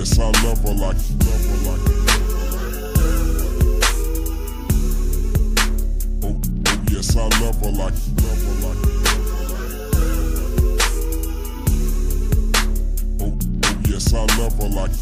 like, love her like. Oh, oh yes, I love her like, love her like. Oh, oh yes, I love her like,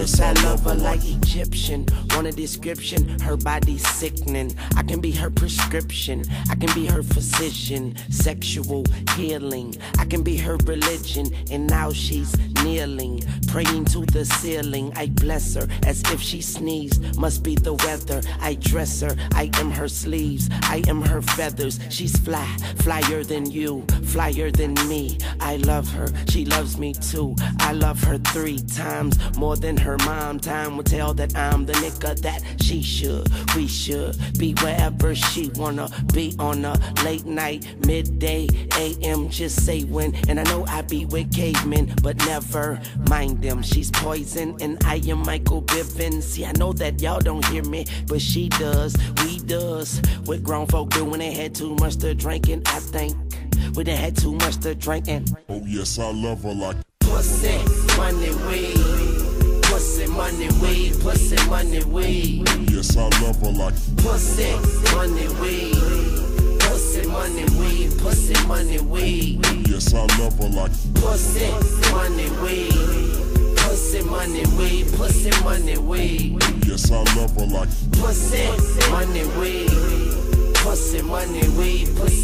yes, I love her like Egyptian. Want a description? Her body's sickening. I can be her prescription. I can be her physician. Sexual healing. I can be her religion. And now she's kneeling, praying to the ceiling. I bless her as if she sneezed. Must be the weather. I dress her. I am her sleeves. I am her feathers. She's fly, flyer than you, flyer than me. I love her. She loves me too. I love her three times more than her mom. Time will tell that I'm the nigga that she should. We should be wherever she wanna be on a late night, midday, AM. Just say when. And I know I be with cavemen, but never mind them. She's poison, and I am Michael Bivins. See, I know that y'all don't hear me, but she does. We does. What grown folk do when they had too much to drinking, I think. When they had too much to drinking. oh yes, I love her like. Pussy, money, weed. Pussy, money, weed. Pussy, money, weed. Yes, I love her like. Pussy, money, weed. Pussy, money, weed. Pussy, money, weed. Yes, I love her like. Pussy, money, weed. Pussy, money, weed. Pussy, money, weed. Yes, I love her like. Pussy, money, weed. Pussy, money, weed, pussy,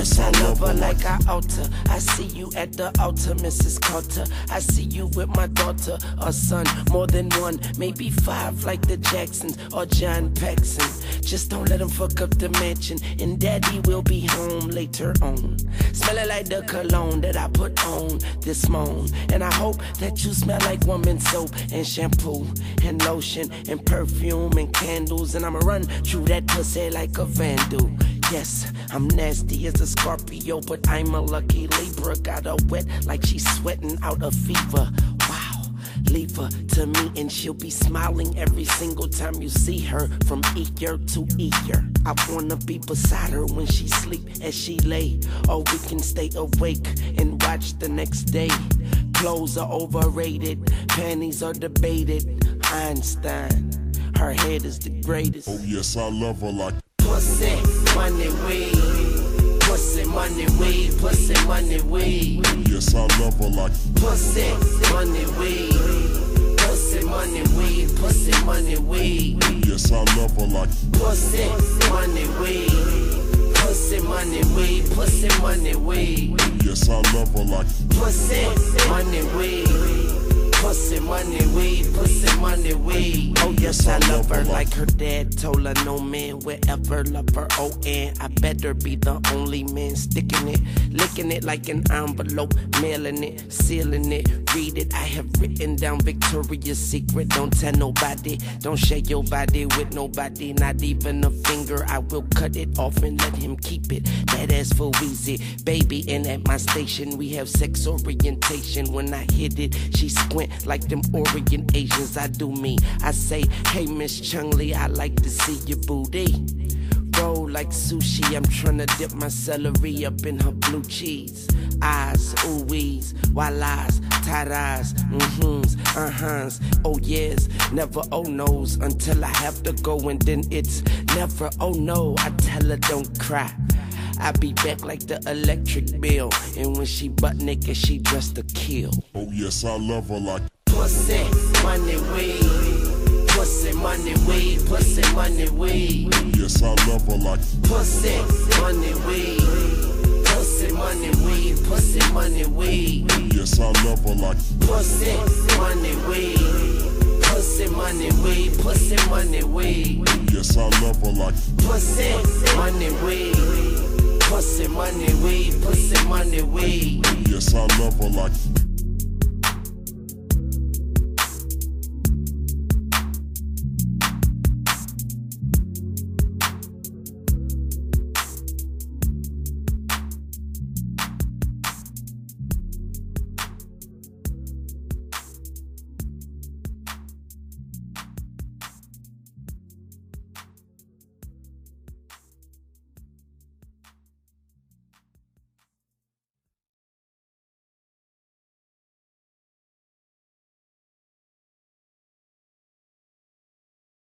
yes, I love her like I altar. I see you at the altar, Mrs. Carter. I see you with my daughter or son, more than one, maybe five, like the Jacksons or John Paxson. Just don't let him fuck up the mansion, and daddy will be home later on. Smelling like the cologne that I put on this moan. And I hope that you smell like woman soap and shampoo and lotion and perfume and candles. And I'ma run through that pussy like a vandal. Yes, I'm nasty as a Scorpio, but I'm a lucky Libra. Got her wet like she's sweating out a fever. Wow. Leave her to me and she'll be smiling every single time you see her from ear to ear. I wanna be beside her when she sleep as she lay. Or we can stay awake and watch the next day. Clothes are overrated, panties are debated. Einstein, her head is the greatest. Oh yes, I love her like. Pussy, money, weed. Pussy, money, weed. Pussy, money, weed. Yes, I love her like. Pussy, money, weed. Pussy, money, weed. Pussy, money, weed. Yes, I love her like. Pussy, money, weed. Pussy, money, weed. Pussy, money, weed. Yes, I love her like. Pussy, money, weed. Pussy, money, weed, pussy, money, weed. Oh, yes, I love her like her dad told her no man will ever love her. Oh, and I better be the only man sticking it, licking it like an envelope, mailing it, sealing it. Read it, I have written down Victoria's Secret. Don't tell nobody, don't share your body with nobody, not even a finger. I will cut it off and let him keep it. That ass for Weezy, baby. And at my station, we have sex orientation. When I hit it, she squint like them Orient Asians. I do me. I say, hey, Miss Chung Lee, I like to see your booty. Roll like sushi, I'm tryna dip my celery up in her blue cheese. Eyes, ooh wees, while eyes, tight eyes, mm-hms, uh-huhs, oh yes, never oh no's until I have to go and then it's never oh no. I tell her don't cry. I be back like the electric bill, and when she butt naked, she dressed to kill. Oh yes, I love her like. Pussy, money, weed. Pussy, money, weed. Pussy, money, weed. Yes, I love her like. Pussy, money, weed. Pussy, money, weed. Pussy, money, weed. Yes, I love her like. Pussy, money, weed. Pussy, money, weed. Pussy, money, weed. Yes, I love her like. Pussy, money, weed. Pussy, money, weed. Pussy, money, weed. Yes, I love her like.